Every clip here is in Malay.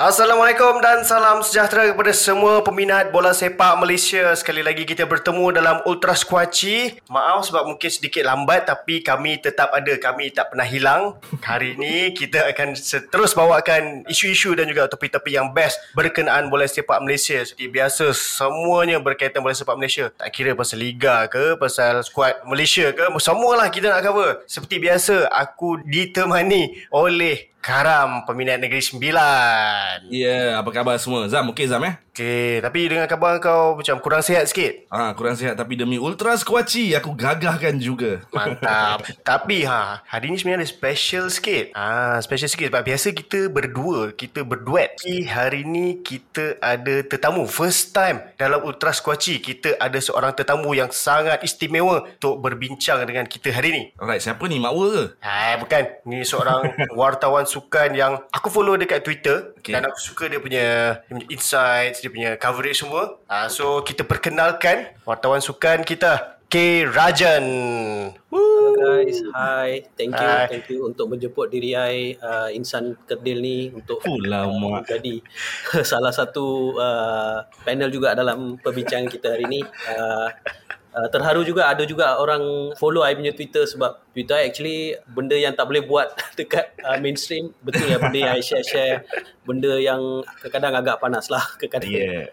Assalamualaikum dan salam sejahtera kepada semua peminat bola sepak Malaysia. Sekali lagi kita bertemu dalam Ultra Squatchy. Maaf sebab mungkin sedikit lambat tapi kami tetap ada. Kami tak pernah hilang. Hari ini kita akan terus bawakan isu-isu dan juga topik-topik yang best berkenaan bola sepak Malaysia. Seperti biasa semuanya berkaitan bola sepak Malaysia. Tak kira pasal liga ke, pasal squad Malaysia ke, semualah kita nak cover. Seperti biasa aku ditemani oleh Karam peminat Negeri Sembilan. Ya, yeah, apa khabar semua? Zam, okey Zam eh? Okey, tapi dengan khabar kau macam kurang sihat sikit. Ah, kurang sihat tapi demi Ultra Squatchy aku gagahkan juga. Mantap. tapi ha, hari ni sebenarnya ada special sikit. Ah, special sikit sebab biasa kita berdua, kita berduet. Tapi hari ni kita ada tetamu first time dalam Ultra Squatchy. Kita ada seorang tetamu yang sangat istimewa untuk berbincang dengan kita hari ni. Alright, siapa ni? Makwa ke? Ah, bukan. Ni seorang wartawan sukan yang aku follow dekat Twitter Okay. dan aku suka dia punya, dia punya insights, dia punya coverage semua. Uh, so kita perkenalkan wartawan sukan kita K Rajan. Hello guys, hi. Thank you, Hi. thank you untuk menjemput diri I uh, Insan Kerdil ni untuk Oh, lama. jadi salah satu uh, panel juga dalam perbincangan kita hari ni. Uh, Uh, terharu juga ada juga orang follow I punya Twitter sebab Twitter I actually benda yang tak boleh buat dekat uh, mainstream betul ya benda yang I share-share benda yang kadang-kadang agak panas lah kadang-kadang Yeah.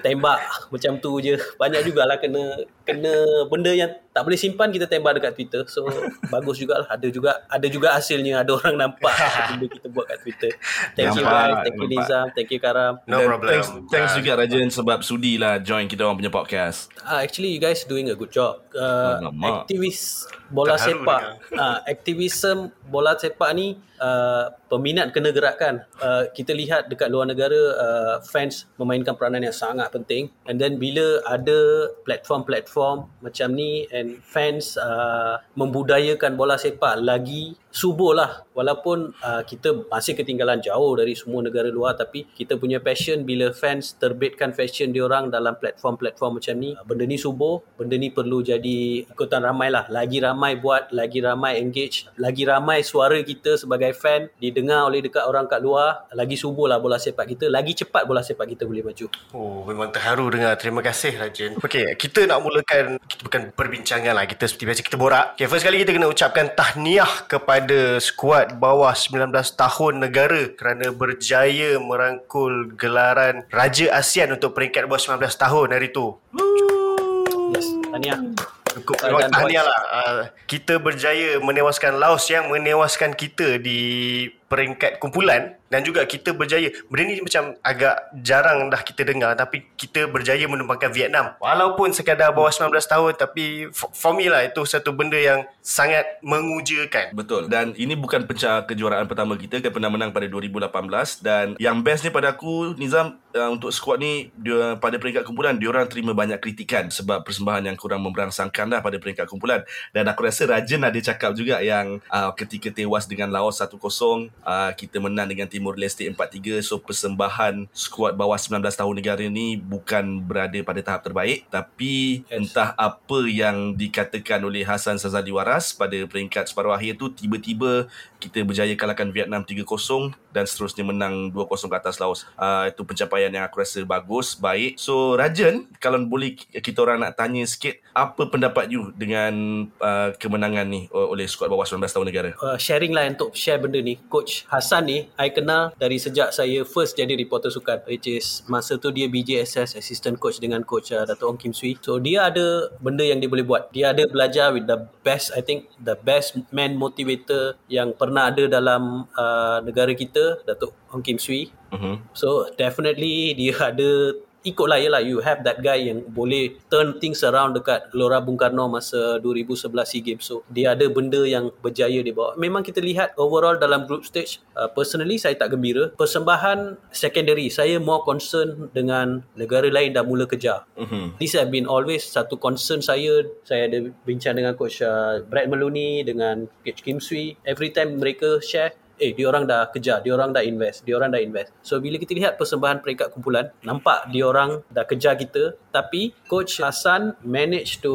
tembak macam tu je. Banyak jugalah kena kena benda yang tak boleh simpan kita tembak dekat Twitter. So bagus jugalah. Ada juga ada juga hasilnya. Ada orang nampak benda kita buat kat Twitter. Thank you Nampak, guys. Thank you nampak. Nizam thank you Karam. No Dan problem. Thanks, thanks juga Rajan sebab sudi lah join kita orang punya podcast. uh, actually you guys doing a good job. Uh, Alamak. aktivis bola Terharu sepak. uh, aktivism bola sepak ni uh, peminat kena gerakkan. Uh, kita lihat dekat luar negara uh, fans memainkan peranan yang sangat penting. And then bila ada platform-platform macam ni and fans uh, membudayakan bola sepak lagi subuh lah walaupun uh, kita masih ketinggalan jauh dari semua negara luar tapi kita punya passion bila fans terbitkan fashion diorang dalam platform-platform macam ni uh, benda ni subuh benda ni perlu jadi ikutan ramai lah lagi ramai buat lagi ramai engage lagi ramai suara kita sebagai fan didengar oleh dekat orang kat luar lagi subuh lah bola sepak kita lagi cepat bola sepak kita boleh maju Oh, memang terharu dengar. Terima kasih Rajan. Okey, kita nak mulakan kita bukan perbincangan lah. Kita seperti biasa kita borak. Okay, first kali kita kena ucapkan tahniah kepada skuad bawah 19 tahun negara kerana berjaya merangkul gelaran Raja ASEAN untuk peringkat bawah 19 tahun hari tu. yes tahniah Cukup boys. tahniah lah. Uh, kita berjaya menewaskan Laos yang menewaskan kita di peringkat kumpulan dan juga kita berjaya. Benda ni macam agak jarang dah kita dengar tapi kita berjaya menumbangkan Vietnam. Walaupun sekadar bawah 19 tahun tapi for, me lah itu satu benda yang sangat mengujakan. Betul. Dan ini bukan pencah kejuaraan pertama kita. Kita pernah menang pada 2018 dan yang best ni pada aku Nizam uh, untuk squad ni dia pada peringkat kumpulan dia orang terima banyak kritikan sebab persembahan yang kurang memberangsangkan dah pada peringkat kumpulan. Dan aku rasa Rajan ada cakap juga yang uh, ketika tewas dengan Laos 1-0 uh, kita menang dengan Timur Leste 4-3 so persembahan skuad bawah 19 tahun negara ni bukan berada pada tahap terbaik tapi Yes. entah apa yang dikatakan oleh Hasan Sazali Waras pada peringkat separuh akhir tu tiba-tiba kita berjaya kalahkan Vietnam 3-0 dan seterusnya menang 2-0 ke atas Laos. Uh, itu pencapaian yang aku rasa bagus, baik. So Rajan, kalau boleh kita orang nak tanya sikit apa pendapat you dengan uh, kemenangan ni oleh skuad bawah 19 tahun negara? uh, sharing lah untuk share benda ni Coach Hassan ni I kenal dari sejak saya first jadi reporter sukan which is masa tu dia BJSS assistant coach dengan coach uh, Dato' Ong Kim Swee so dia ada benda yang dia boleh buat dia ada belajar with the best I think the best man motivator yang pernah ada dalam uh, negara kita Dato' Ong Kim Swee Uh-huh. So definitely dia ada ikutlah yelah you have that guy yang boleh turn things around dekat Gelora Bung Karno masa 2011 SEA Games so dia ada benda yang berjaya dia bawa memang kita lihat overall dalam group stage uh, personally saya tak gembira persembahan secondary saya more concern dengan negara lain dah mula kejar Uh-huh. This have been always satu concern saya. Saya ada bincang dengan coach uh, Brad Maloney dengan coach Kim Swee. Every time mereka share eh diorang dah kejar diorang dah invest diorang dah invest. So bila kita lihat persembahan peringkat kumpulan nampak diorang dah kejar kita tapi coach Hassan manage to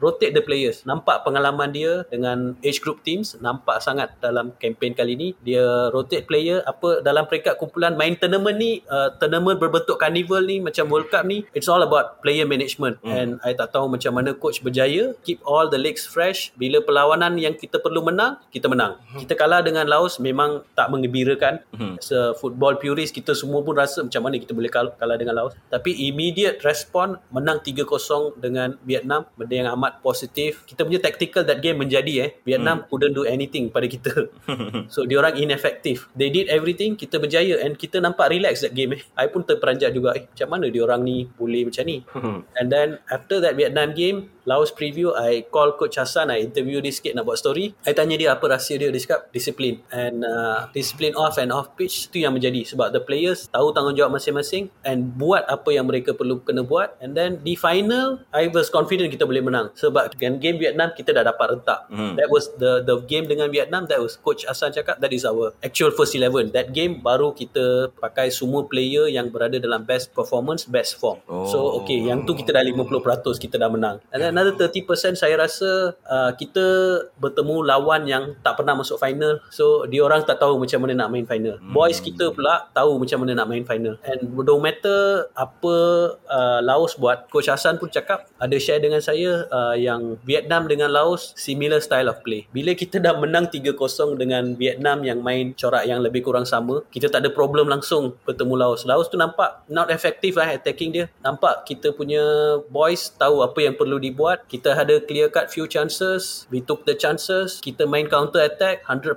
rotate the players. Nampak pengalaman dia dengan age group teams nampak sangat dalam kempen kali ni dia rotate player apa dalam peringkat kumpulan main tournament ni uh, tournament berbentuk carnival ni macam World Cup ni it's all about player management. Mm. and I tak tahu macam mana coach berjaya keep all the legs fresh. Bila perlawanan yang kita perlu menang kita menang. Mm. kita kalah dengan Laos memang tak mengembirakan. Mm. se football purist kita semua pun rasa macam mana kita boleh kalah, kalah dengan Laos. Tapi immediate respond menang 3-0 dengan Vietnam benda yang amat positif. Kita punya tactical that game menjadi eh. Vietnam mm. couldn't do anything pada kita. So diorang ineffective. They did everything kita berjaya and kita nampak relax that game eh. I pun terperanjat juga eh. Macam mana diorang ni boleh macam ni? And then after that Vietnam game Laos preview I call coach Hassan I interview dia sikit nak buat story. I tanya dia apa rahsia dia dia cakap disiplin. And uh, disiplin off and off pitch tu yang menjadi. Sebab the players tahu tanggungjawab masing-masing and buat apa yang mereka perlu kena buat. And then di final I was confident kita boleh menang. Sebab dengan game Vietnam kita dah dapat rentak hmm. that was the the game dengan Vietnam that was coach Hassan cakap that is our actual first 11 that game baru kita pakai semua player yang berada dalam best performance best form. Oh. so okay yang tu kita dah 50% kita dah menang. And then another 30% saya rasa uh, kita bertemu lawan yang tak pernah masuk final. So dia orang tak tahu macam mana nak main final. Hmm. boys kita pula tahu macam mana nak main final. And no matter apa uh, Laos buat coach Hassan pun cakap ada share dengan saya uh, yang Vietnam dengan Laos similar style of play. Bila kita dah menang 3-0 dengan Vietnam yang main corak yang lebih kurang sama kita tak ada problem langsung bertemu Laos. Laos tu nampak not effective lah attacking dia. Nampak kita punya boys tahu apa yang perlu dibuat buat kita ada clear cut few chances we took the chances kita main counter attack 100%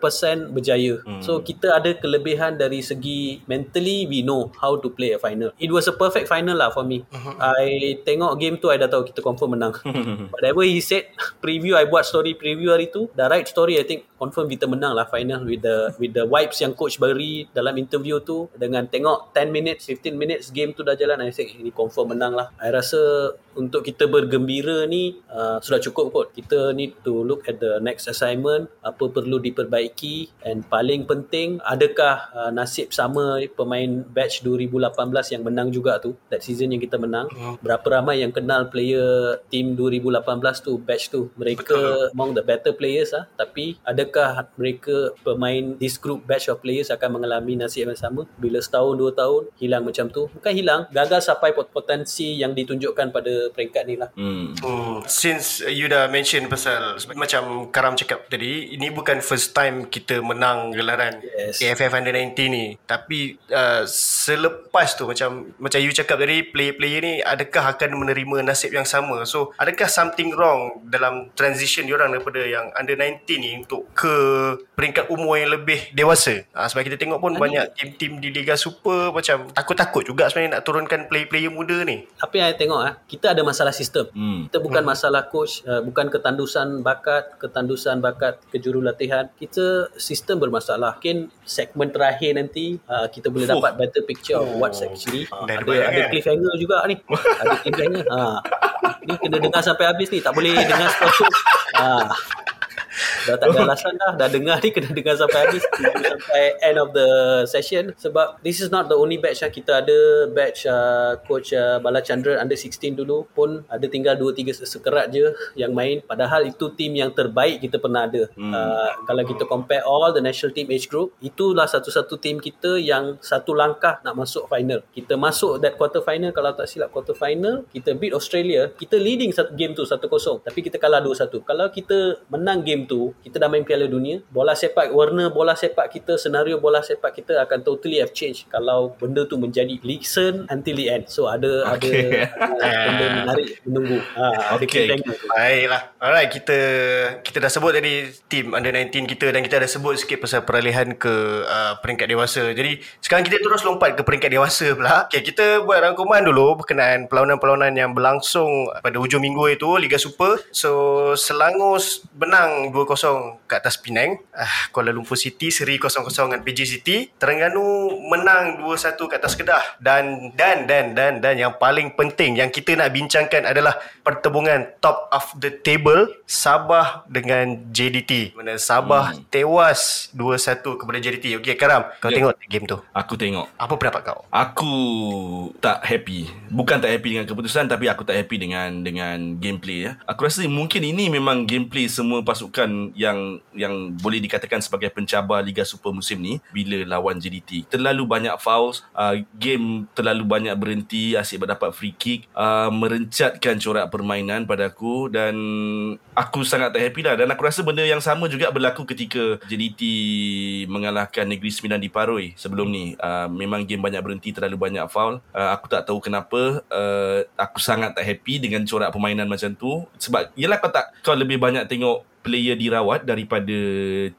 berjaya. Hmm. so kita ada kelebihan dari segi mentally we know how to play a final. It was a perfect final lah for me. Uh-huh. I tengok game tu I dah tahu kita confirm menang. Whatever he said preview I buat story preview hari tu the right story I think confirm kita menang lah final with the with the vibes yang coach beri dalam interview tu. Dengan tengok 10 minutes 15 minutes game tu dah jalan I say ini confirm menang lah. I rasa untuk kita bergembira ni uh, sudah cukup kot kita need to look at the next assignment apa perlu diperbaiki and paling penting adakah uh, nasib sama pemain batch 2018 yang menang juga tu that season yang kita menang hmm. berapa ramai yang kenal player team 2018 tu batch tu mereka Betul. among the better players ah tapi adakah mereka pemain this group batch of players akan mengalami nasib yang sama bila setahun dua tahun hilang macam tu bukan hilang gagal sampai potensi yang ditunjukkan pada peringkat ni lah. Hmm. Since you dah mention pasal macam Karam cakap tadi, ini bukan first time kita menang gelaran yes. AFF Under 19 ni. Tapi uh, selepas tu macam macam you cakap tadi, player-player ni adakah akan menerima nasib yang sama? So, adakah something wrong dalam transition diorang daripada yang Under 19 ni untuk ke peringkat umur yang lebih dewasa? Uh, sebab kita tengok pun Ani, banyak tim-tim di Liga Super macam takut-takut juga sebenarnya nak turunkan player-player muda ni. Yang saya tengok ah, kita ada masalah sistem. Hmm. Kita bukan hmm. masalah coach, uh, bukan ketandusan bakat, ketandusan bakat kejurulatihan. Kita sistem bermasalah. Mungkin segmen terakhir nanti uh, kita boleh dapat better picture of what's actually. Uh, ada ada kan? cliffhanger juga ni. ada cliffhanger. Ha. Ni kena dengar sampai habis ni. Tak boleh dengar sepatu. Ha dah tak ada alasan dah. Dah dengar ni kena dengar sampai habis. Sampai end of the session. Sebab this is not the only batch lah. kita ada batch uh, coach uh, Bala Chandra under 16 dulu pun ada tinggal 2-3 sekerat je yang main. Padahal itu team yang terbaik kita pernah ada. Hmm. uh, kalau kita compare all the national team age group itulah satu-satu team kita yang satu langkah nak masuk final. Kita masuk that quarter final kalau tak silap quarter final kita beat Australia. Kita leading satu game tu 1-0 tapi kita kalah 2-1 kalau kita menang game tu kita dah main Piala Dunia bola sepak warna bola sepak kita senario bola sepak kita akan totally have changed kalau benda tu menjadi listen until the end. So ada okay. ada benda menarik menunggu. Ha, okay. baiklah. Alright kita kita dah sebut tadi team under 19 kita dan kita dah sebut sikit pasal peralihan ke uh, peringkat dewasa. Jadi sekarang kita terus lompat ke peringkat dewasa pula. Okay, kita buat rangkuman dulu berkenaan perlawanan-perlawanan yang berlangsung pada hujung minggu itu Liga Super. So Selangor menang 2-0 kat atas Penang. Ah, Kuala Lumpur City seri 0-0 dengan PJ City. Terengganu menang 2-1 kat atas Kedah. Dan dan dan dan dan yang paling penting yang kita nak bincangkan adalah pertembungan top of the table Sabah dengan JDT. Mana Sabah hmm. tewas 2-1 kepada JDT. Okey Karam, kau Ya. tengok game tu. Aku tengok. Apa pendapat kau? Aku tak happy. Bukan tak happy dengan keputusan tapi aku tak happy dengan dengan gameplay ya. Aku rasa mungkin ini memang gameplay semua pasukan yang yang boleh dikatakan sebagai pencabar Liga Super musim ni bila lawan JDT. Terlalu banyak fouls, uh, game terlalu banyak berhenti, asyik dapat free kick, uh, merencatkan corak permainan pada aku dan aku sangat tak happy lah dan aku rasa benda yang sama juga berlaku ketika JDT mengalahkan Negeri Sembilan di Paroi sebelum ni. Uh, memang game banyak berhenti, terlalu banyak foul. Uh, aku tak tahu kenapa. Uh, aku sangat tak happy dengan corak permainan macam tu. Sebab, yelah kau tak, kau lebih banyak tengok player dirawat daripada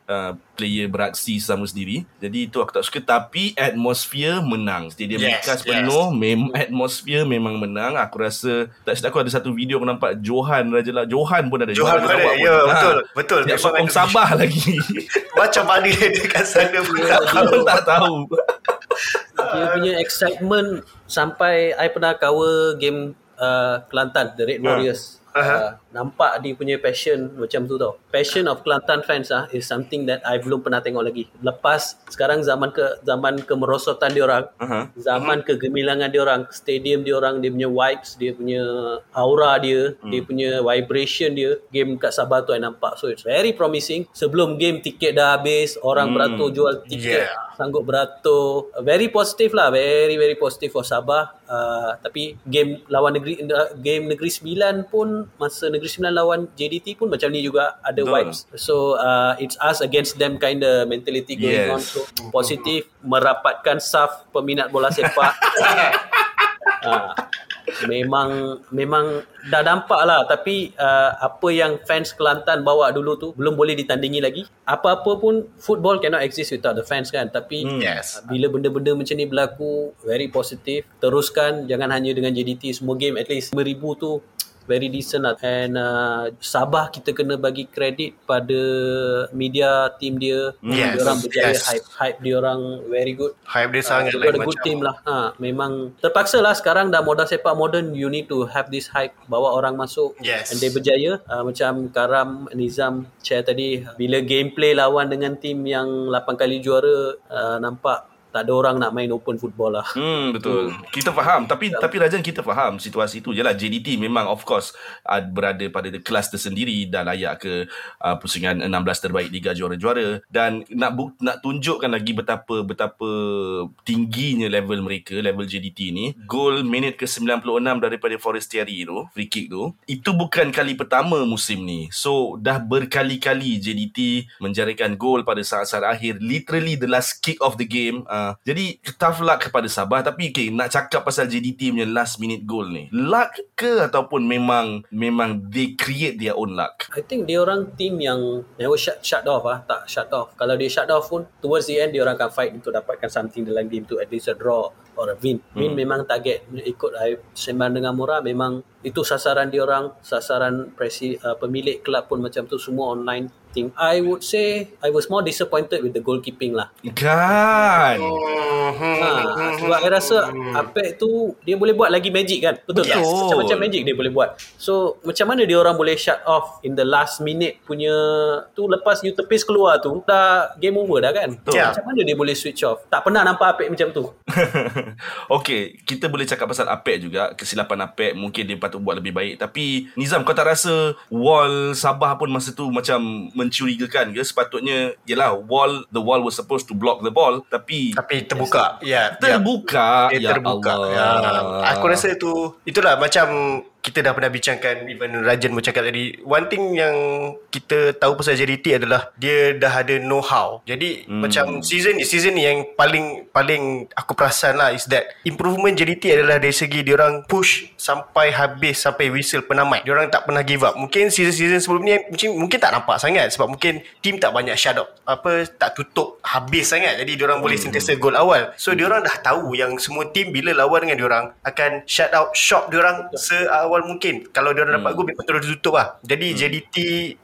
uh, player beraksi sama sendiri. Jadi itu aku tak suka. Tapi atmosphere menang. Stadium Yes, yes, yes. penuh. Mem- atmosphere memang menang. Aku rasa, tak silap aku ada satu video aku nampak Johan Raja lah. Johan pun ada. Johan pun ada. Ya, betul. Ha. Betul. Dia sokong. Sabah lagi. Macam mana dia dekat sana pun tak tahu. tak tahu. Dia punya excitement sampai I pernah cover game uh, Kelantan The Red Warriors. Aha. Uh, nampak dia punya passion macam tu tau. Passion of Kelantan fans ah is something that I belum pernah tengok lagi. Lepas sekarang zaman ke zaman kemerosotan dia orang, Aha. zaman kegemilangan dia orang, stadium dia orang, dia punya vibes, dia punya aura dia, dia punya vibration dia, game kat Sabah tu I nampak. So it's very promising. Sebelum game tiket dah habis, orang beratur jual tiket Yeah. sanggup beratur very positif lah very very positif for Sabah uh, tapi game lawan negeri uh, game negeri Sembilan pun masa negeri Sembilan lawan JDT pun macam ni juga ada Betul. vibes so uh, it's us against them kind of mentality going Yes. on so positif merapatkan saf peminat bola sepak uh, memang memang dah nampak lah tapi uh, apa yang fans Kelantan bawa dulu tu belum boleh ditandingi lagi apa-apa pun football cannot exist without the fans kan tapi Hmm. Yes. bila benda-benda macam ni berlaku very positif teruskan jangan hanya dengan JDT semua game at least 5000 tu very decent lah and uh, Sabah kita kena bagi kredit pada media team dia Yes, dia orang berjaya yes. hype hype dia orang very good Hype dia sangat Uh, a good macam. team lah. Ha, memang terpaksa lah sekarang dah modal sepak modern you need to have this hype bawa orang masuk Yes. and they berjaya uh, macam Karam Nizam share tadi bila gameplay lawan dengan tim yang 8 kali juara uh, nampak tak ada orang nak main open football lah. Hmm betul. Kita faham. Tapi tapi Rajan kita faham situasi tu jelah JDT memang of course uh, berada pada kelas tersendiri dah layak ke uh, pusingan 16 terbaik Liga Juara-Juara. Dan nak bu- nak tunjukkan lagi betapa betapa tingginya level mereka level JDT ni gol minit ke 96 daripada Forestieri tu free kick tu itu bukan kali pertama musim ni. So dah berkali-kali JDT menjarikan gol pada saat-saat akhir. Literally the last kick of the game uh, jadi tough luck kepada Sabah tapi okay, nak cakap pasal JDT punya last minute goal ni luck ke ataupun memang memang they create their own luck? I think dia orang team yang never shut shut off ah, tak shut off. Kalau dia shut off pun towards the end dia orang akan fight untuk dapatkan something dalam game tu. At least a draw or a win. Win memang target ikut I sembang dengan Mura memang itu sasaran dia orang, sasaran presi uh, pemilik kelab pun macam tu semua online thing. I would say I was more disappointed with the goalkeeping lah. kan Hmm, Ha, sebab I rasa Apek tu dia boleh buat lagi magic kan. Betul tak? Betul. Macam-macam magic dia boleh buat. So macam mana dia orang boleh shut off in the last minute punya tu lepas you tepis keluar tu dah game over dah kan. Betul. Ya. Macam mana dia boleh switch off? Tak pernah nampak Apek macam tu. okay, kita boleh cakap pasal Apek juga. Kesilapan Apek mungkin dia patut buat lebih baik. Tapi Nizam, kau tak rasa wall Sabah pun masa tu macam mencurigakan ke? Sepatutnya, yelah, wall, the wall was supposed to block the ball. Tapi, Tapi terbuka. Ya. ya. terbuka. Dia ya terbuka. Allah. Ya. Aku rasa itu itulah macam kita dah pernah bincangkan even Rajan pun cakap tadi one thing yang kita tahu pasal JDT adalah dia dah ada know how jadi hmm. macam season ni season ni yang paling paling aku perasan lah is that improvement JDT adalah dari segi dia orang push sampai habis sampai whistle penamat. Dia orang tak pernah give up. Mungkin season-season sebelum ni mungkin, mungkin tak nampak sangat sebab mungkin team tak banyak shut up apa tak tutup habis sangat. Jadi dia orang boleh sentiasa gol awal. So dia orang dah tahu yang semua team bila lawan dengan dia orang akan shut out shop dia orang seawal seawal mungkin. Kalau dia orang dapat Hmm. gol memang terus tutup lah. Jadi JDT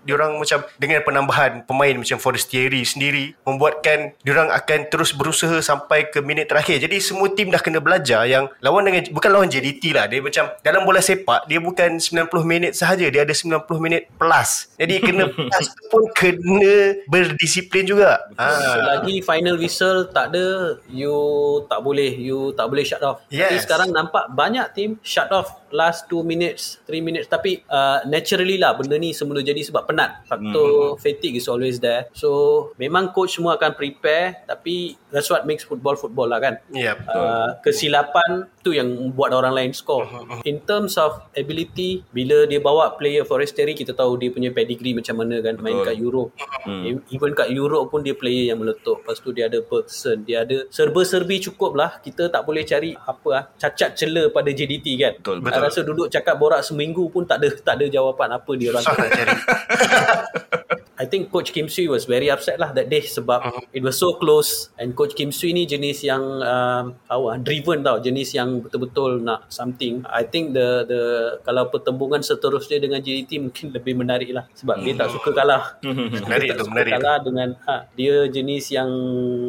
dia orang macam dengan penambahan pemain macam Forestieri sendiri membuatkan dia orang akan terus berusaha sampai ke minit terakhir. Jadi semua tim dah kena belajar yang lawan dengan bukan lawan JDT lah. Dia macam dalam bola sepak dia bukan 90 minit sahaja, dia ada 90 minit plus. Jadi kena plus pun kena berdisiplin juga. Ha. Selagi final whistle tak ada, you tak boleh, you tak boleh shut off. Tapi Yes. sekarang nampak banyak tim shut off last 2 minutes, 3 minutes. Tapi uh, naturally lah benda ni semula jadi sebab penat. Faktor fatigue is always there. So memang coach semua akan prepare tapi that's what makes football football lah kan. Ya, betul. Uh, kesilapan tu yang buat orang lain score. In terms of ability, bila dia bawa player Forestieri, kita tahu dia punya pedigree macam mana kan main Betul. kat Europe. Hmm. Even kat Europe pun dia player yang meletup. Lepas tu dia ada Bergson, dia ada serba-serbi cukup lah. Kita tak boleh cari apa ah cacat cela pada JDT kan. Betul, betul. rasa duduk cakap borak seminggu pun tak ada tak ada jawapan apa dia orang. Nak cari. I think Coach Kim Sui was very upset lah that day sebab uh-huh. it was so close and Coach Kim Sui ni jenis yang um, tahu ah, driven tau. Jenis yang betul-betul nak something. I think the the kalau pertembungan seterusnya dengan JDT mungkin lebih menarik lah sebab dia tak suka kalah. Menarik dia tak tu, suka menarik kalah dengan ha, dia jenis yang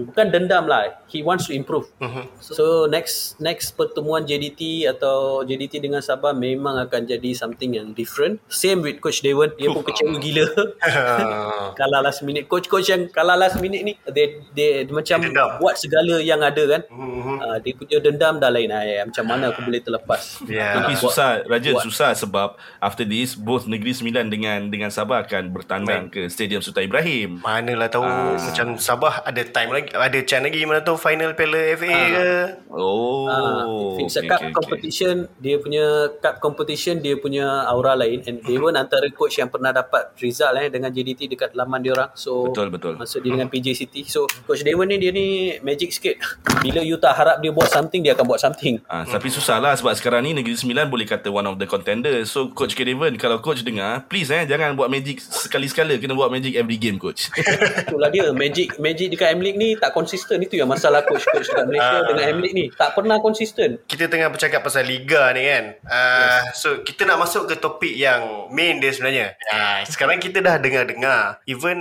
bukan dendam lah. He wants to improve. Mhm. so next next pertemuan JDT atau JDT dengan Sabah memang akan jadi something yang different. Same with Coach Dewan dia pun kecewa gila Ha. kalah last minute coach-coach yang kalah last minute ni dia dia, dia macam dendam. buat segala yang ada kan Mhm. uh, dia punya dendam dah lain ay, macam mana aku boleh terlepas Ya. Tapi Buat- susah Raja buat. susah sebab After this Both Negeri Sembilan dengan Dengan Sabah akan bertandang ke Stadium Sultan Ibrahim Manalah tahu Ah. macam Sabah ada time lagi ada chance lagi mana tahu final Piala FA ke. Oh Ah, a okay, cup okay, okay. competition dia punya cup competition dia punya aura lain and Dewan antara coach yang pernah dapat result eh dengan JDT dekat laman dia orang so Betul, betul. masa dia dengan PJ City so coach Dewan ni dia ni magic sikit bila you tak harap dia buat something dia akan buat something Ah, tapi susah lah sebab sekarang ni Negeri Sembilan boleh kata one of the contender. So Coach Kevin kalau coach dengar, please eh jangan buat magic sekali-sekala kena buat magic every game coach. Itulah dia Magic Magic dekat M-League ni tak konsisten Itu yang masalah coach-coach dekat Malaysia Ah. dengan M-League ni Tak pernah konsisten Kita tengah bercakap pasal liga ni kan. Uh, so kita nak masuk ke topik yang main dia sebenarnya. Uh, sekarang kita dah dengar-dengar even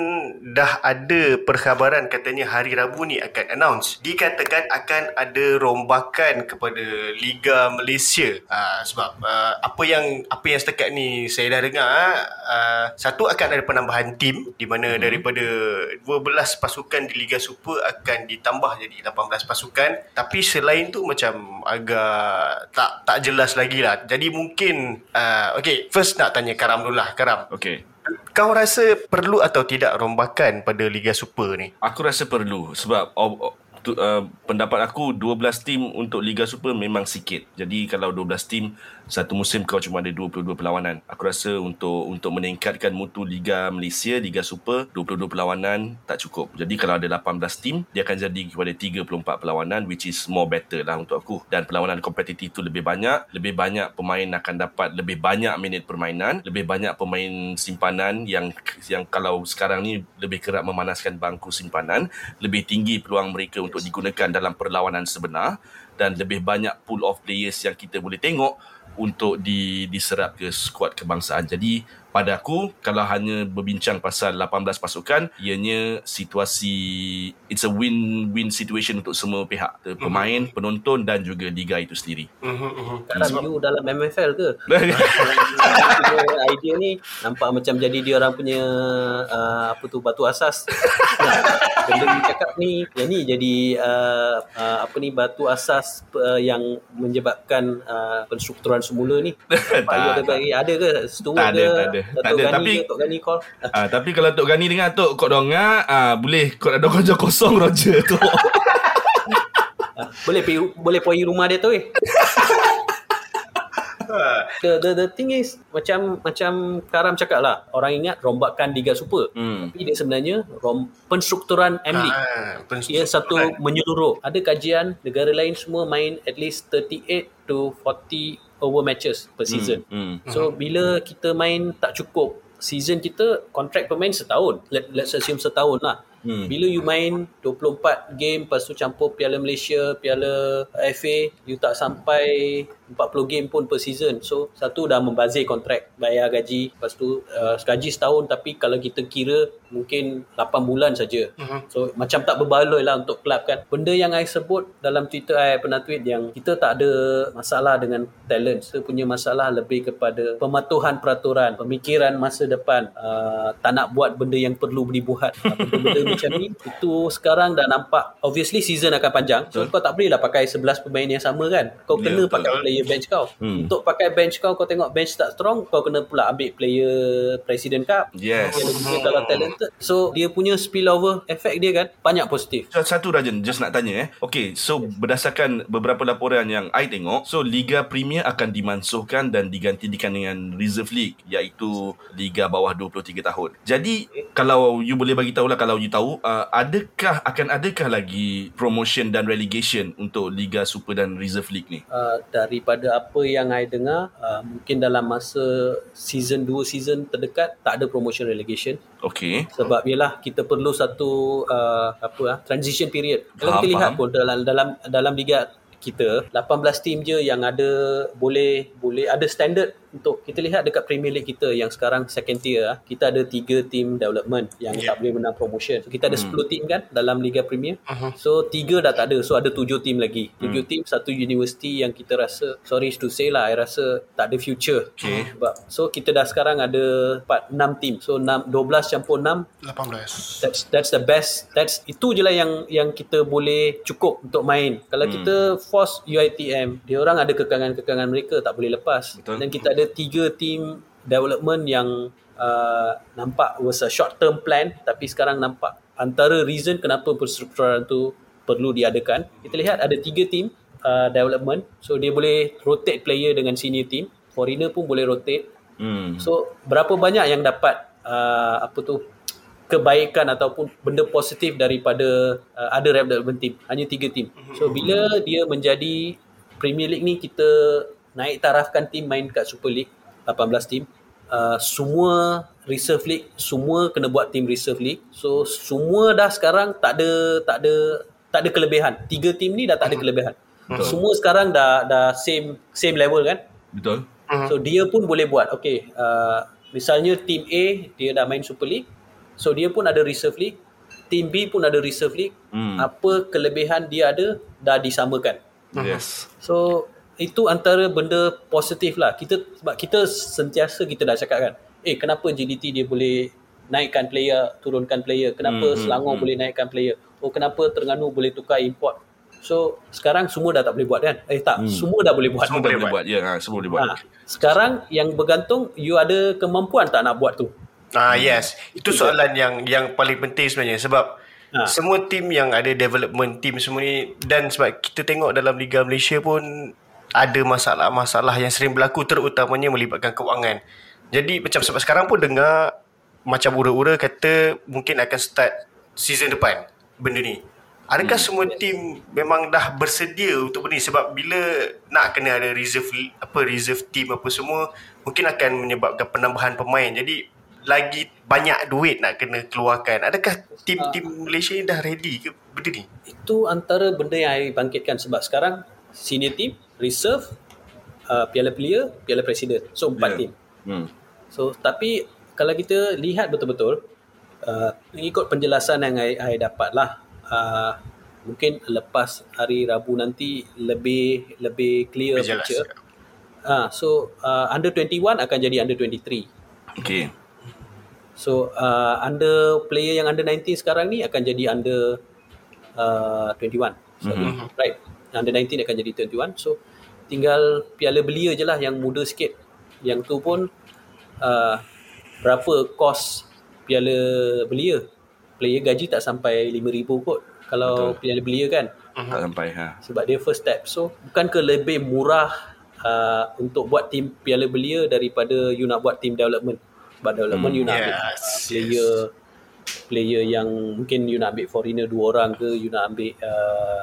dah ada perkhabaran katanya hari Rabu ni akan announce. Dikatakan akan ada rombakan kepada Liga Malaysia. Uh, sebab uh, apa yang apa yang setakat ni saya dah dengar uh, satu akan ada penambahan tim di mana hmm. daripada 12 pasukan di Liga Super akan ditambah jadi 18 pasukan tapi selain tu macam agak tak tak jelas lagi lah jadi mungkin uh, okay first nak tanya Karam dulu lah Karam Okay. Kau rasa perlu atau tidak rombakan pada Liga Super ni Aku rasa perlu sebab tu, uh, pendapat aku 12 tim untuk Liga Super memang sikit. Jadi kalau 12 tim satu musim kau cuma ada 22 perlawanan. Aku rasa untuk untuk meningkatkan mutu Liga Malaysia, Liga Super, 22 perlawanan tak cukup. Jadi kalau ada 18 tim, dia akan jadi kepada 34 perlawanan which is more better lah untuk aku. Dan perlawanan kompetitif tu lebih banyak, lebih banyak pemain akan dapat lebih banyak minit permainan, lebih banyak pemain simpanan yang yang kalau sekarang ni lebih kerap memanaskan bangku simpanan, lebih tinggi peluang mereka untuk digunakan dalam perlawanan sebenar dan lebih banyak pool of players yang kita boleh tengok untuk di diserap ke skuad kebangsaan. Jadi pada aku kalau hanya berbincang pasal 18 pasukan ianya situasi it's a win-win situation untuk semua pihak pemain, penonton dan juga liga itu sendiri. Sekarang you dalam MFL ke? Idea ni nampak macam jadi dia orang punya uh, apa tu batu asas. Nah, benda ni cakap ni yang ni jadi uh, uh, apa ni batu asas uh, yang menyebabkan uh, penstrukturan semula ni. Nampak you ada bagi ada ke Tak ada, ke? tak ada. Datuk Tak ada, Gani tapi- Tok Gani call? Ah, tapi kalau Tok Gani dengar Tok kau dengar ah, boleh kau ada kerja kosong Roger tu. Ah, boleh pergi boleh pergi rumah dia tu eh. The, the the thing is macam macam Karam cakap lah orang ingat rombakan Liga Super Hmm. tapi dia sebenarnya rom, penstrukturan M-League Ah, penstrukturan. ia satu menyeluruh ada kajian negara lain semua main at least 38 to 40 over matches per season Hmm. so bila kita main tak cukup season kita kontrak pemain setahun Let, let's assume setahun lah Hmm. Bila you main 24 game lepas tu campur Piala Malaysia, Piala FA, you tak sampai 40 game pun per season. So satu dah membazir kontrak, bayar gaji, lepas tu uh, gaji setahun tapi kalau kita kira mungkin 8 bulan saja. Uh-huh. So macam tak berbaloi lah untuk kelab kan. Benda yang I sebut dalam Twitter I pernah tweet yang kita tak ada masalah dengan talent. Kita punya masalah lebih kepada pematuhan peraturan, pemikiran masa depan, uh, tak nak buat benda yang perlu dibuat. Uh, benda-benda macam ni itu sekarang dah nampak obviously season akan panjang. So kau tak boleh lah pakai 11 pemain yang sama kan. Kau Ya, kena betul. pakai player bench kau. Hmm. Untuk pakai bench kau kau tengok bench tak strong, kau kena pula ambil player President Cup. Yes. Dia lebih kalau talented. So dia punya spillover effect dia kan banyak positif. Satu Rajan just nak tanya eh. Okay, so berdasarkan beberapa laporan yang I tengok, so Liga Premier akan dimansuhkan dan digantikan dengan Reserve League iaitu Liga bawah 23 tahun. Jadi kalau you boleh bagi tahu lah kalau you tahu, uh, adakah akan adakah lagi promotion dan relegation untuk Liga Super dan Reserve League ni? Uh, daripada apa yang I dengar uh, mungkin dalam masa season 2 season terdekat tak ada promotion relegation Okay. sebab ialah kita perlu satu uh, apa ah transition period. Kalau Faham, kita lihat faham. pun dalam dalam dalam liga kita 18 tim je yang ada boleh boleh ada standard untuk kita lihat dekat Premier League kita yang sekarang second tier ah, kita ada 3 tim development yang yeah. tak boleh menang promotion. So, kita ada 10 tim kan dalam Liga Premier. Uh-huh. So 3 dah tak ada. So ada 7 tim lagi. 7 hmm. tim satu universiti yang kita rasa sorry to say lah I rasa tak ada future. Okay. Sebab so kita dah sekarang ada 4 6 tim. So 6 12 campur 6 18. that's that's the best that's itu je lah yang yang kita boleh cukup untuk main kalau hmm. kita force UiTM dia orang ada kekangan-kekangan mereka tak boleh lepas. Betul. dan kita ada tiga team development yang uh, nampak was a short term plan tapi sekarang nampak antara reason kenapa perstrukturan tu perlu diadakan. Kita lihat ada tiga team uh, development. So dia boleh rotate player dengan senior team. Foreigner pun boleh rotate. Hmm. So berapa banyak yang dapat uh, apa tu kebaikan ataupun benda positif daripada uh, ada development team hanya tiga team. So bila dia menjadi Premier League ni kita naik tarafkan team main kat Super League 18 team uh, semua reserve league semua kena buat team reserve league. So semua dah sekarang tak ada tak ada tak ada kelebihan. Tiga team ni dah tak ada kelebihan. Semua sekarang dah dah same same level kan? Betul. So dia pun boleh buat. Okay, uh, misalnya team A dia dah main Super League. So dia pun ada reserve league. Team B pun ada reserve league. Hmm. Apa kelebihan dia ada dah disamakan. Yes. So itu antara benda positif lah. Kita sebab kita sentiasa kita dah cakap kan. Eh kenapa JDT dia boleh naikkan player, turunkan player. Kenapa Hmm, Selangor hmm, boleh naikkan player. Oh kenapa Terengganu boleh tukar import. So sekarang semua dah tak boleh buat kan? Eh tak, semua dah boleh buat. Semua boleh buat. Ya, ha, semua boleh buat. Ha, sekarang yang bergantung you ada kemampuan tak nak buat tu. Ah yes, itu soalan yang yang paling penting sebenarnya sebab Ha. semua tim yang ada development team semua ni dan sebab kita tengok dalam Liga Malaysia pun ada masalah-masalah yang sering berlaku terutamanya melibatkan kewangan. Jadi macam sebab sekarang pun dengar macam ura-ura kata mungkin akan start season depan benda ni. Adakah hmm. semua tim memang dah bersedia untuk benda ni sebab bila nak kena ada reserve apa reserve team apa semua mungkin akan menyebabkan penambahan pemain. Jadi lagi banyak duit nak kena keluarkan. Adakah tim-tim Malaysia ni dah ready ke benda ni? Itu antara benda yang I bangkitkan sebab sekarang senior team, reserve, uh, piala player, piala presiden. So empat Ya. team. Hmm. So tapi kalau kita lihat betul-betul uh, ikut penjelasan yang I dapat lah uh, mungkin lepas hari Rabu nanti lebih lebih clear Lebih picture. Ah, so uh, under 21 akan jadi under 23. Okay. So uh, under player yang under 19 sekarang ni akan jadi under uh, 21. So, mm-hmm. Right. Under 19 akan jadi 21. So tinggal piala belia je lah yang muda sikit. Yang tu pun uh, berapa kos piala belia. Player gaji tak sampai 5,000 kot. Kalau Betul. piala belia kan. Tak sampai. Ha. Sebab dia first step. So bukan ke lebih murah uh, untuk buat tim piala belia daripada you nak buat tim development. Sebab development Hmm, you nak ambil yes, uh, player player yang mungkin you nak ambil foreigner dua orang ke you nak ambil uh,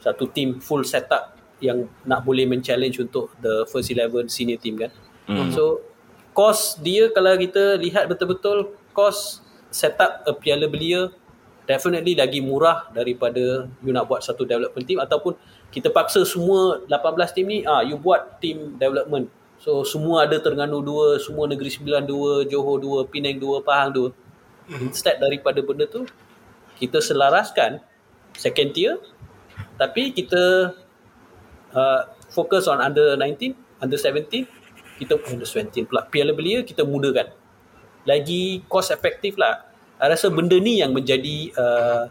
satu team full setup yang nak boleh men-challenge untuk the first 11 senior team kan. Hmm. So cost dia kalau kita lihat betul-betul cost setup a piala belia definitely lagi murah daripada you nak buat satu development team ataupun kita paksa semua 18 team ni ah you buat team development so semua ada Terengganu 2 semua Negeri Sembilan 2 Johor 2 Penang 2 Pahang 2 instead daripada benda tu kita selaraskan second tier. Tapi kita uh, fokus on under 19 under 17 kita under 17 pula. Piala Belia kita mudahkan lagi cost efektif lah. I rasa benda ni yang menjadi uh,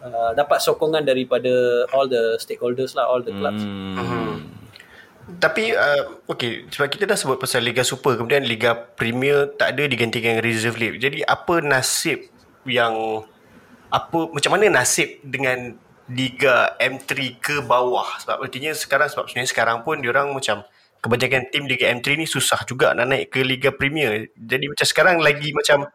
uh, dapat sokongan daripada all the stakeholders lah, all the clubs. Hmm. Tapi uh, okay sebab kita dah sebut pasal Liga Super kemudian Liga Premier tak ada digantikan dengan Reserve League. Jadi apa nasib yang apa macam mana nasib dengan Liga M3 ke bawah sebab artinya sekarang sebab sebenarnya sekarang pun diorang macam kebanyakan tim Liga M3 ni susah juga nak naik ke Liga Premier. Jadi macam sekarang lagi macam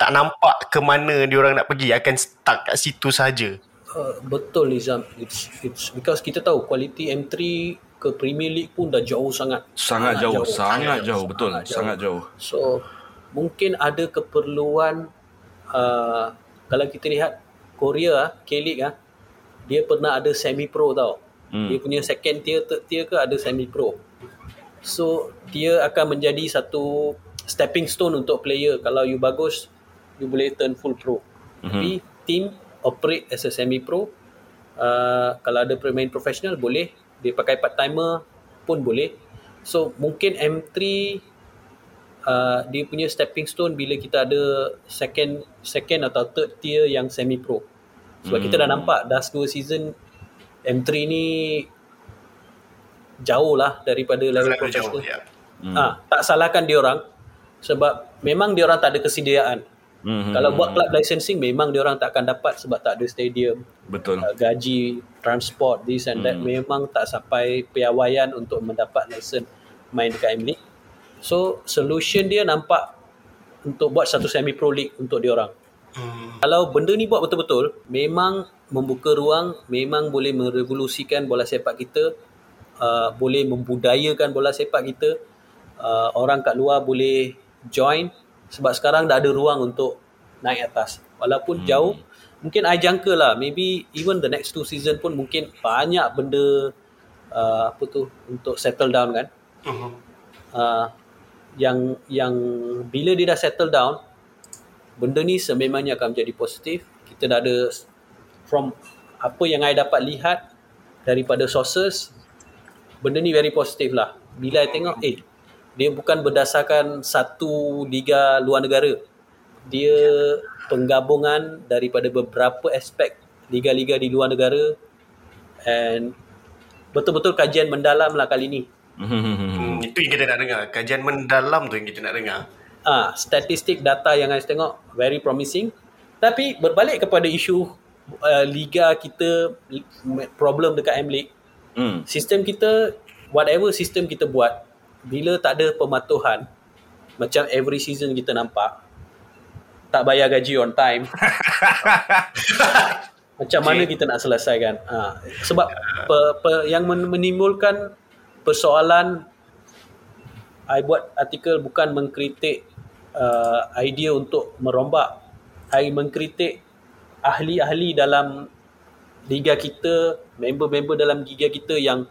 tak nampak ke mana diorang nak pergi akan stuck kat situ saja. Uh, betul Nizam. It's, it's because kita tahu kualiti M3 ke Premier League pun dah jauh sangat. Sangat jauh, sangat jauh, betul, Sangat sangat jauh. So mungkin ada keperluan uh, kalau kita lihat Korea K-League ah dia pernah ada semi pro tau. Hmm. Dia punya second tier third tier ke ada semi pro. So dia akan menjadi satu stepping stone untuk player kalau you bagus you boleh turn full pro. Mm-hmm. Tapi team operate as a semi pro uh, kalau ada pemain professional boleh dia pakai part timer pun boleh. So mungkin M3 uh, dia punya stepping stone bila kita ada second second atau third tier yang semi pro. Sebab hmm. kita dah nampak dah dua season M3 ni jauh lah daripada level professional. ya. Hmm. Ah, tak salahkan dia orang sebab memang dia orang tak ada kesediaan. Hmm. Kalau buat club licensing memang dia orang tak akan dapat sebab tak ada stadium, Betul. uh, gaji, transport, this and that Hmm. memang tak sampai piawaian untuk mendapat license main dekat M League. So solution dia nampak untuk buat satu semi pro league untuk dia orang. Kalau benda ni buat betul-betul, memang membuka ruang, memang boleh merevolusikan bola sepak kita, uh, boleh membudayakan bola sepak kita. Uh, orang kat luar boleh join sebab sekarang dah ada ruang untuk naik atas. Walaupun hmm. jauh, mungkin I jangka lah, maybe even the next two season pun mungkin banyak benda uh, apa tu untuk settle down kan. Uh-huh. Uh, yang yang bila dia dah settle down benda ni sememangnya akan menjadi positif kita dah ada from apa yang I dapat lihat daripada sources benda ni very positif lah bila I tengok eh dia bukan berdasarkan satu liga luar negara dia penggabungan daripada beberapa aspek liga-liga di luar negara and betul-betul kajian mendalam lah kali ni Hmm, itu yang kita nak dengar. Kajian mendalam tu yang kita nak dengar. ah statistik data yang saya tengok very promising tapi berbalik kepada isu uh, liga kita problem dekat M League Hmm. sistem kita whatever sistem kita buat bila tak ada pematuhan macam every season kita nampak tak bayar gaji on time. Macam mana kita nak selesaikan? Ha, sebab pe, pe, yang men- menimbulkan persoalan I buat artikel bukan mengkritik uh, idea untuk merombak. I mengkritik ahli-ahli dalam liga kita member-member dalam liga kita yang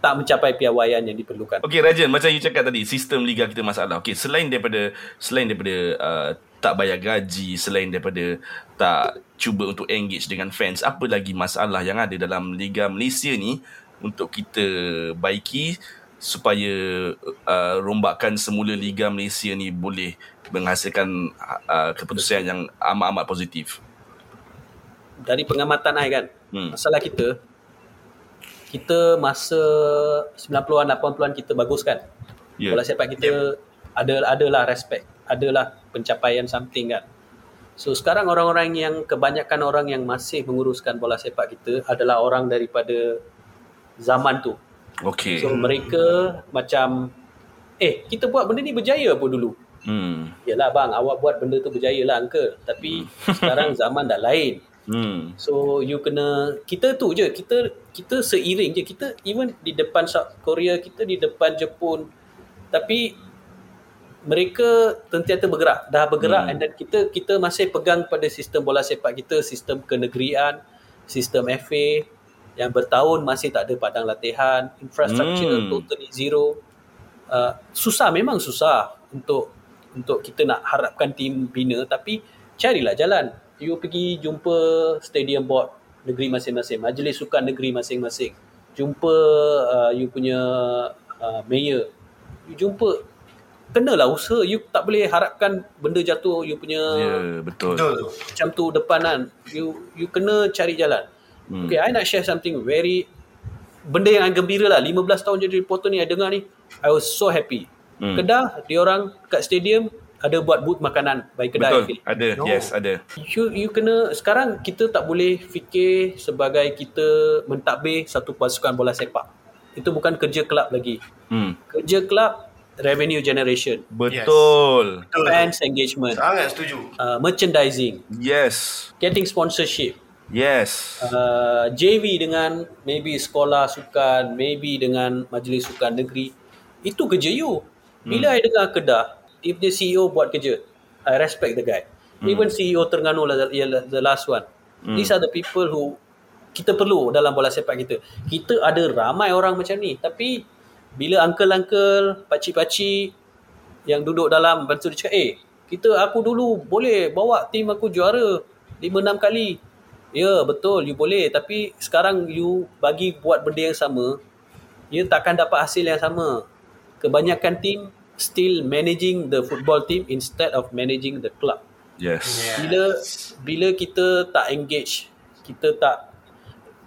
tak mencapai piawaian yang diperlukan Okey Rajan macam you cakap tadi sistem liga kita masalah. Okey selain daripada selain daripada uh, tak bayar gaji, selain daripada tak cuba untuk engage dengan fans, apa lagi masalah yang ada dalam liga Malaysia ni untuk kita baiki supaya uh, rombakan semula liga Malaysia ni boleh menghasilkan uh, keputusan yang amat-amat positif. dari pengamatan I kan Hmm. masalah kita kita masa 90-an 80-an kita baguskan Ya. bola sepak kita ada adalah respect adalah pencapaian something kan? So sekarang orang-orang yang kebanyakan orang yang masih menguruskan bola sepak kita adalah orang daripada zaman tu. Okey. so mereka macam eh kita buat benda ni berjaya apa dulu. Hmm. Yalah bang awak buat benda tu berjaya lah uncle. Tapi sekarang zaman dah lain Hmm. So you kena kita tu je kita kita seiring je kita even di depan South Korea kita di depan Jepun tapi mereka tentiata bergerak dah bergerak hmm. and then kita kita masih pegang pada sistem bola sepak kita sistem kenegerian sistem FA yang bertahun masih tak ada padang latihan infrastructure Hmm. totally zero uh, susah memang susah untuk untuk kita nak harapkan tim bina tapi carilah jalan you pergi jumpa stadium board negeri masing-masing majlis sukan negeri masing-masing jumpa uh, you punya uh, mayor you jumpa kenalah usaha you tak boleh harapkan benda jatuh you punya Ya, betul. Betul tu. macam tu depan kan you you kena cari jalan hmm. okay I nak share something very benda yang gembira lah 15 tahun jadi reporter ni I dengar ni I was so happy Hmm. hmm. Kedah dia orang kat stadium ada buat booth makanan by kedai Betul. affiliate. Ada. No. Yes, ada. You you kena sekarang kita tak boleh fikir sebagai kita mentadbir satu pasukan bola sepak. Itu bukan kerja kelab lagi. Hmm. Kerja kelab revenue generation, Betul. Tu. fans engagement, Sangat setuju. uh, merchandising, Yes. getting sponsorship, Yes. uh, JV dengan maybe sekolah sukan, maybe dengan majlis sukan negeri. Itu kerja you. Bila I dengar Kedah, dia punya CEO buat kerja. I respect the guy. Even CEO Terengganu lah the, the last one. These are the people who kita perlu dalam bola sepak kita. Kita ada ramai orang macam ni. Tapi bila uncle-uncle, pakcik-pakcik yang duduk dalam bantu dia cakap, eh, kita aku dulu boleh bawa tim aku juara 5-6 kali. Ya, betul, you boleh. Tapi sekarang you bagi buat benda yang sama, you takkan dapat hasil yang sama. Kebanyakan tim still managing the football team instead of managing the club. Yes. Bila bila kita tak engage, kita tak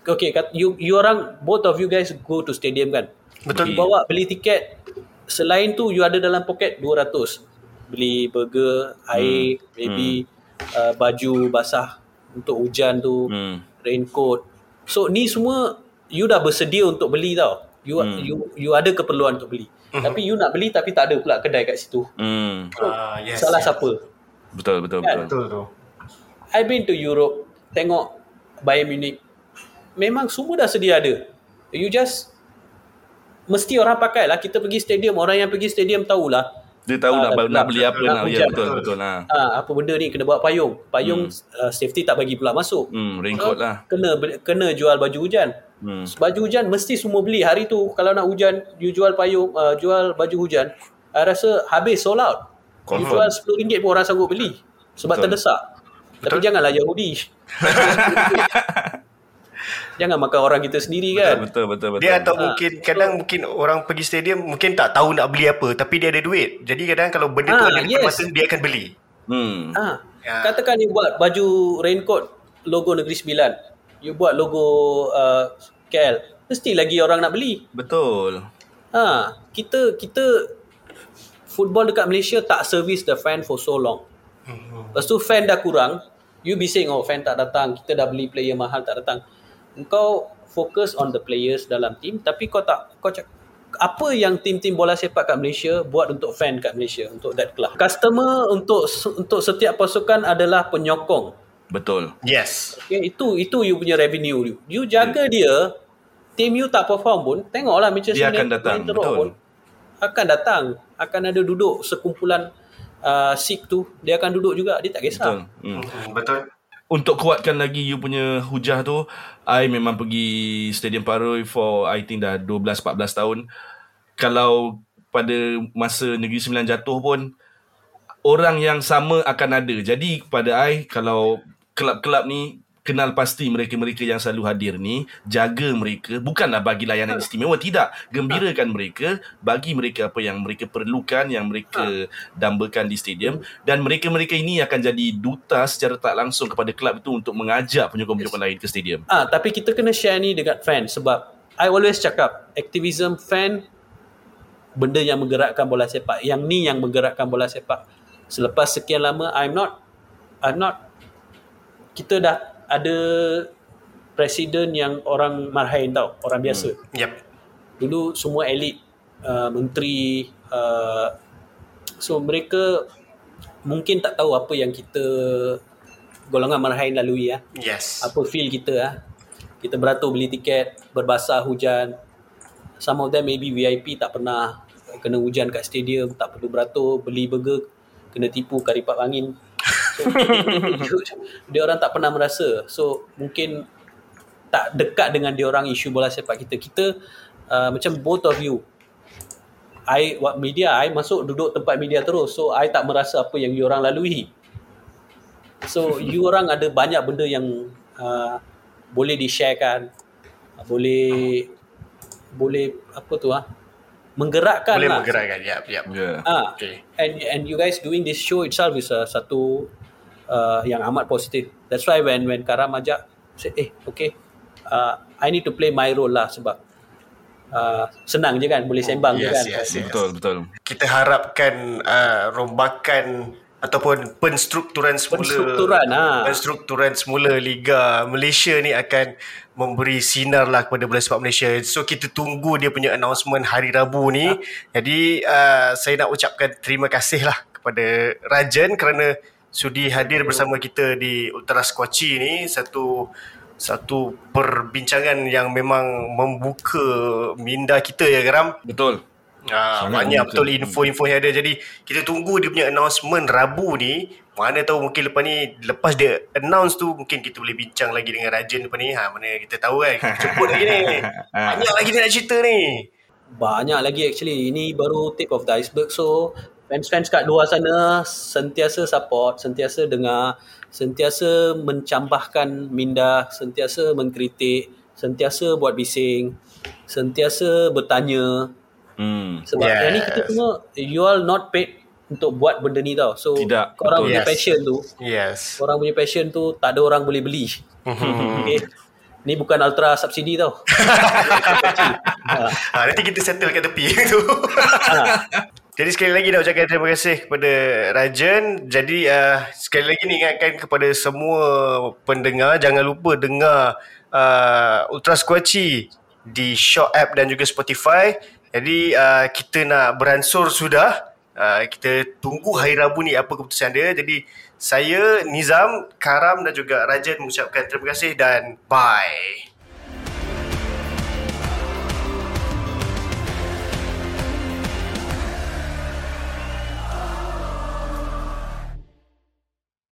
Okay, kat- you you orang both of you guys go to stadium kan? Betul. You bawa beli tiket. Selain tu you ada dalam poket 200. Beli burger, air, maybe uh, baju basah untuk hujan tu, Hmm. raincoat. So ni semua you dah bersedia untuk beli tau. You Hmm. you you ada keperluan untuk beli. Tapi you nak beli tapi tak ada pula kedai kat situ. Hmm. Ah, yes, Salah yes. siapa? Betul, betul, Kan? betul. Betul tu. I've been to Europe tengok Bayern Munich memang semua dah sedia ada you just mesti orang pakai lah kita pergi stadium orang yang pergi stadium tahulah Dia tahu nak, Ah, nak beli apa betul, nak. Ya, hujan, betul, betul. betul. Ha. ah, apa benda ni kena bawa payung payung uh, safety tak bagi pula masuk Hmm, raincoat lah. kena kena jual baju hujan Hmm. baju hujan mesti semua beli hari tu kalau nak hujan you jual payung uh, jual baju hujan I rasa habis sold out you Confirm. jual RM10 pun orang sanggup beli sebab Betul. terdesak tapi janganlah Yahudi jangan makan orang kita sendiri kan Betul, betul, betul. Dia atau Ah, mungkin kadang mungkin orang pergi stadium mungkin tak tahu nak beli apa tapi dia ada duit. Jadi kadang kalau benda tu Ah, ada yes. mata dia akan beli. Hmm. Ah, Ya. katakan you buat baju raincoat logo Negeri Sembilan. You buat logo uh, KL. Mesti lagi orang nak beli. Betul. Ha, kita kita football dekat Malaysia tak service the fan for so long. Lepas tu fan dah kurang, you bising oh fan tak datang, kita dah beli player mahal tak datang. Engkau fokus on the players dalam team tapi kau tak kau cak, apa yang tim-tim bola sepak kat Malaysia buat untuk fan kat Malaysia untuk that club. Customer untuk untuk setiap pasukan adalah penyokong. Betul. Yes. Okay, itu itu you punya revenue you. You jaga dia, team you tak perform pun, tengoklah Manchester Dia akan United datang, betul. pun. Akan datang, akan ada duduk sekumpulan uh, Sikh tu, dia akan duduk juga, dia tak Betul. kisah. Hmm. Hmm, betul. Untuk kuatkan lagi you punya hujah tu, I memang pergi Stadium Paroi for I think dah 12-14 tahun. Kalau pada masa Negeri Sembilan jatuh pun, orang yang sama akan ada. Jadi pada I, kalau kelab-kelab ni kenal pasti mereka-mereka yang selalu hadir ni, jaga mereka, bukanlah bagi layanan istimewa, tidak. Gembirakan mereka, bagi mereka apa yang mereka perlukan, yang mereka dambakan di stadium dan mereka-mereka ini akan jadi duta secara tak langsung kepada kelab itu untuk mengajak penyokong-penyokong lain ke stadium. Ah, tapi kita kena share ni dengan fan sebab I always cakap activism fan benda yang menggerakkan bola sepak. Yang ni yang menggerakkan bola sepak. Selepas sekian lama I'm not I'm not kita dah ada presiden yang orang marhain tau, orang biasa. Yep. Dulu semua elit uh, menteri uh, so mereka mungkin tak tahu apa yang kita golongan marhain lalui ya Yes. apa feel kita ah. Kita beratur beli tiket, berbasah hujan. Some of them maybe VIP tak pernah kena hujan kat stadium tak perlu beratur beli burger kena tipu karipap angin so, dia orang tak pernah merasa so mungkin tak dekat dengan dia orang isu bola sepak kita kita uh, macam both of you I what media I masuk duduk tempat media terus so I tak merasa apa yang you orang lalui so you orang ada banyak benda yang uh, boleh di-sharekan boleh boleh apa tu ah menggerakkan Boleh lah. menggerakkan. Yap, yap. Yeah. Ah, Okay. and and you guys doing this show itself is uh, satu uh, yang amat positif. That's why when when Karam ajak, say, eh, okay, uh, I need to play my role lah sebab uh, senang je kan, boleh sembang je Yes, kan. yes, yes. Betul, betul. Kita harapkan uh, rombakan ataupun penstrukturan semula Penstrukturan, ha. penstrukturan semula Liga Malaysia ni akan memberi sinar lah kepada bola sepak Malaysia. So kita tunggu dia punya announcement hari Rabu ni. Ha. Jadi uh, saya nak ucapkan terima kasih lah kepada Rajan kerana sudi hadir bersama kita di Ultras Kuaci ni satu satu perbincangan yang memang membuka minda kita ya Geram. Betul. Ah, Sangat banyak betul. betul info-info yang ada. Jadi kita tunggu dia punya announcement Rabu ni. Mana tahu mungkin lepas ni lepas dia announce tu mungkin kita boleh bincang lagi dengan Rajan lepas ni. Ha mana kita tahu kan. Kita jemput lagi ni. Banyak lagi dia nak cerita ni. Banyak lagi actually. Ini baru tip of the iceberg. So, fans-fans kat luar sana sentiasa support, sentiasa dengar, sentiasa mencambahkan minda, sentiasa mengkritik, sentiasa buat bising, sentiasa bertanya. Hmm. Sebab Yes. ni kita semua, you all not paid untuk buat benda ni tau. So, Tidak, korang betul. punya Yes. passion tu, Yes. korang punya passion tu tak ada orang boleh beli. okay. Ni bukan ultra subsidi tau. ha. Ha, nanti kita settle kat tepi tu. Jadi sekali lagi nak ucapkan terima kasih kepada Rajan. Jadi uh, sekali lagi ni ingatkan kepada semua pendengar jangan lupa dengar uh, Ultra Squatchy di Shock app dan juga Spotify. Jadi uh, kita nak beransur sudah. Uh, kita tunggu hari Rabu ni apa keputusan dia. Jadi saya Nizam, Karam dan juga Rajan mengucapkan terima kasih dan bye.